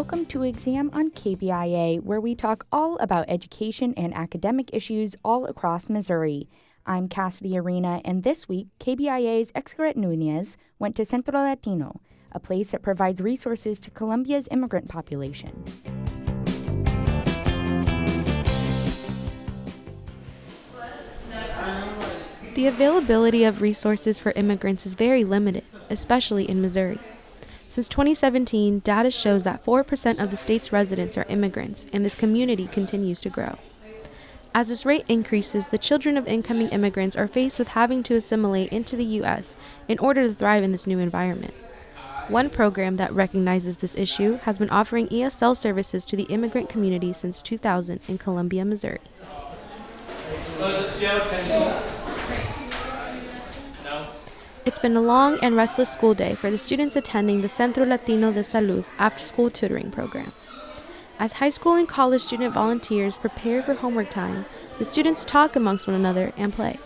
Welcome to Exam on KBIA, where we talk all about education and academic issues all across Missouri. I'm Kassidy Arena, and this week, KBIA's Xcaret Nunez went to Centro Latino, a place that provides resources to Columbia's immigrant population. The availability of resources for immigrants is very limited, especially in Missouri. Since 2017, data shows that 4% of the state's residents are immigrants, and this community continues to grow. As this rate increases, the children of incoming immigrants are faced with having to assimilate into the U.S. in order to thrive in this new environment. One program that recognizes this issue has been offering ESL services to the immigrant community since 2000 in Columbia, Missouri. It's been a long and restless school day for the students attending the Centro Latino de Salud after school tutoring program. As high school and college student volunteers prepare for homework time, the students talk amongst one another and play.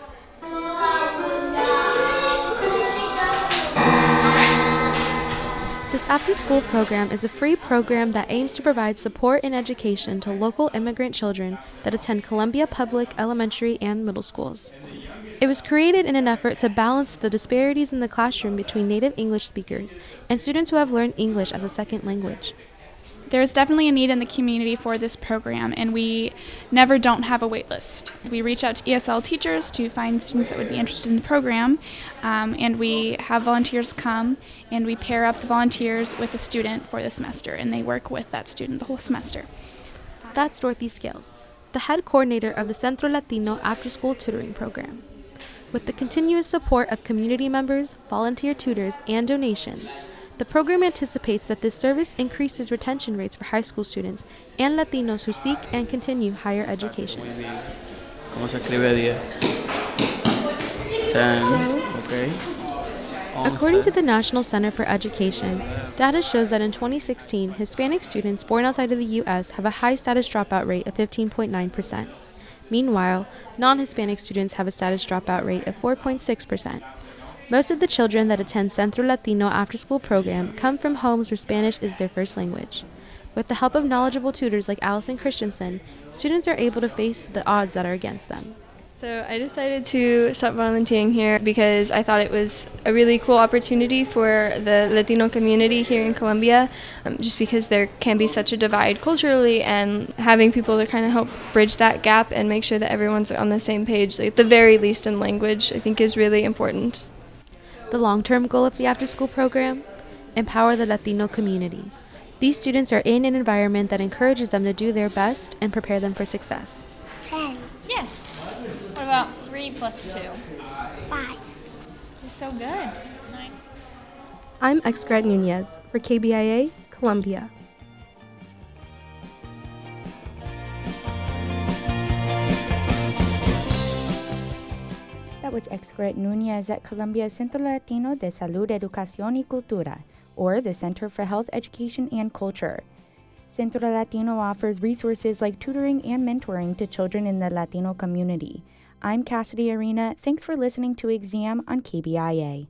This after school program is a free program that aims to provide support and education to local immigrant children that attend Columbia Public Elementary and Middle Schools. It was created in an effort to balance the disparities in the classroom between native English speakers and students who have learned English as a second language. There is definitely a need in the community for this program, and we never don't have a wait list. We reach out to ESL teachers to find students that would be interested in the program, um, and we have volunteers come and we pair up the volunteers with a student for the semester, and they work with that student the whole semester. That's Dorothy Scales, the head coordinator of the Centro Latino After School Tutoring Program. With the continuous support of community members, volunteer tutors, and donations, the program anticipates that this service increases retention rates for high school students and Latinos who seek and continue higher education. ¿Cómo se escribe 10? 10, okay. According to the National Center for Education, data shows that in 2016, Hispanic students born outside of the U.S. have a high status dropout rate of 15.9%. Meanwhile, non Hispanic students have a status dropout rate of 4.6%. Most of the children that attend Centro Latino after school program come from homes where Spanish is their first language. With the help of knowledgeable tutors like Allison Christensen, students are able to face the odds that are against them. So I decided to start volunteering here because I thought it was a really cool opportunity for the Latino community here in Columbia, um, just because there can be such a divide culturally, and having people to kind of help bridge that gap and make sure that everyone's on the same page, like at the very least in language, I think is really important. The long term goal of the after school program? Empower the Latino community. These students are in an environment that encourages them to do their best and prepare them for success. 10. Yes. What about 3 plus 2? 5. You're so good. 9. I'm Xcaret Nunez for KBIA, Columbia. That was Xcaret Nunez at Columbia Centro Latino de Salud, Educación y Cultura, or the Center for Health, Education, and Culture. Centro Latino offers resources like tutoring and mentoring to children in the Latino community. I'm Kassidy Arena. Thanks for listening to Exam on KBIA.